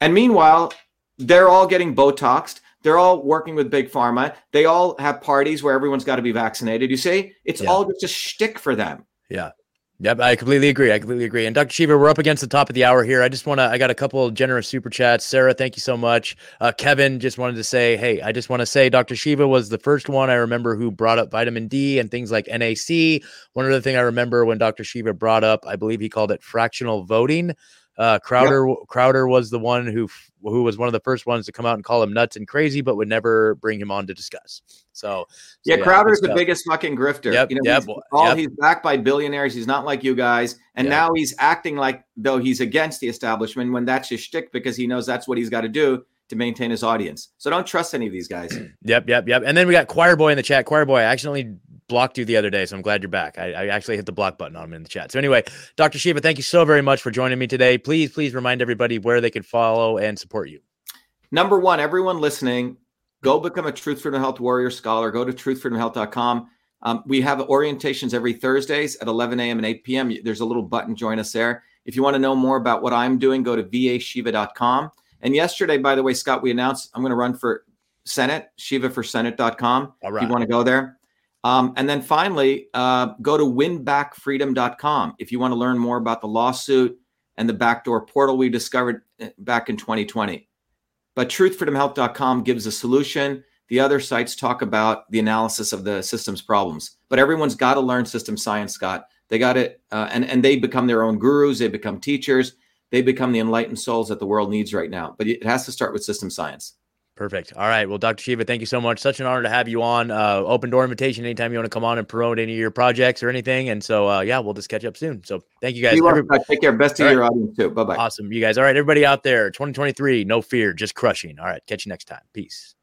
And meanwhile, they're all getting Botoxed. They're all working with big pharma. They all have parties where everyone's got to be vaccinated. You see, it's yeah. all just a shtick for them. Yeah. Yep, I completely agree. I completely agree. And Dr. Shiva, we're up against the top of the hour here. I just want to, I got a couple of generous super chats. Sarah, thank you so much. Uh, Kevin just wanted to say, hey, I just want to say Dr. Shiva was the first one I remember who brought up vitamin D and things like NAC. One other thing I remember when Dr. Shiva brought up, I believe he called it fractional voting. Uh, Crowder yep. Crowder was the one who who was one of the first ones to come out and call him nuts and crazy, but would never bring him on to discuss. So, so yeah, yeah, Crowder's the biggest fucking grifter. Yep, you know, yep, he's, all, yep. he's backed by billionaires. He's not like you guys, and yep. now he's acting like though he's against the establishment when that's his shtick because he knows that's what he's got to do to maintain his audience. So don't trust any of these guys. yep, yep, yep. And then we got Choir Boy in the chat. Choir Boy, I accidentally blocked you the other day, so I'm glad you're back. I, I, actually hit the block button on him in the chat. So anyway, Dr. Shiva, thank you so very much for joining me today. Please, please remind everybody where they can follow and support you. Number one, everyone listening, go become a Truth Freedom Health Warrior Scholar. Go to truthfreedomhealth.com. Um, we have orientations every Thursdays at 11 a.m. and 8 p.m. There's a little button, join us there. If you want to know more about what I'm doing, go to vashiva.com. And yesterday, by the way, Scott, we announced I'm going to run for Senate, shivaforsenate.com. All right. If you want to go there. Um, and then finally, uh, go to winbackfreedom.com if you want to learn more about the lawsuit and the backdoor portal we discovered eh, back in 2020. But truthfreedomhealth.com gives a solution. The other sites talk about the analysis of the system's problems. But everyone's got to learn system science, Scott. They got it, uh, and and they become their own gurus. They become teachers. They become the enlightened souls that the world needs right now. But it has to start with system science. Perfect. All right. Well, Dr. Shiva, thank you so much. Such an honor to have you on. Uh, open door invitation anytime you want to come on and promote any of your projects or anything. And so, uh, yeah, we'll just catch up soon. So, thank you guys. You Every- Take care. Best to right. your audience too. Bye bye. Awesome. You guys. All right. Everybody out there, 2023, no fear, just crushing. All right. Catch you next time. Peace.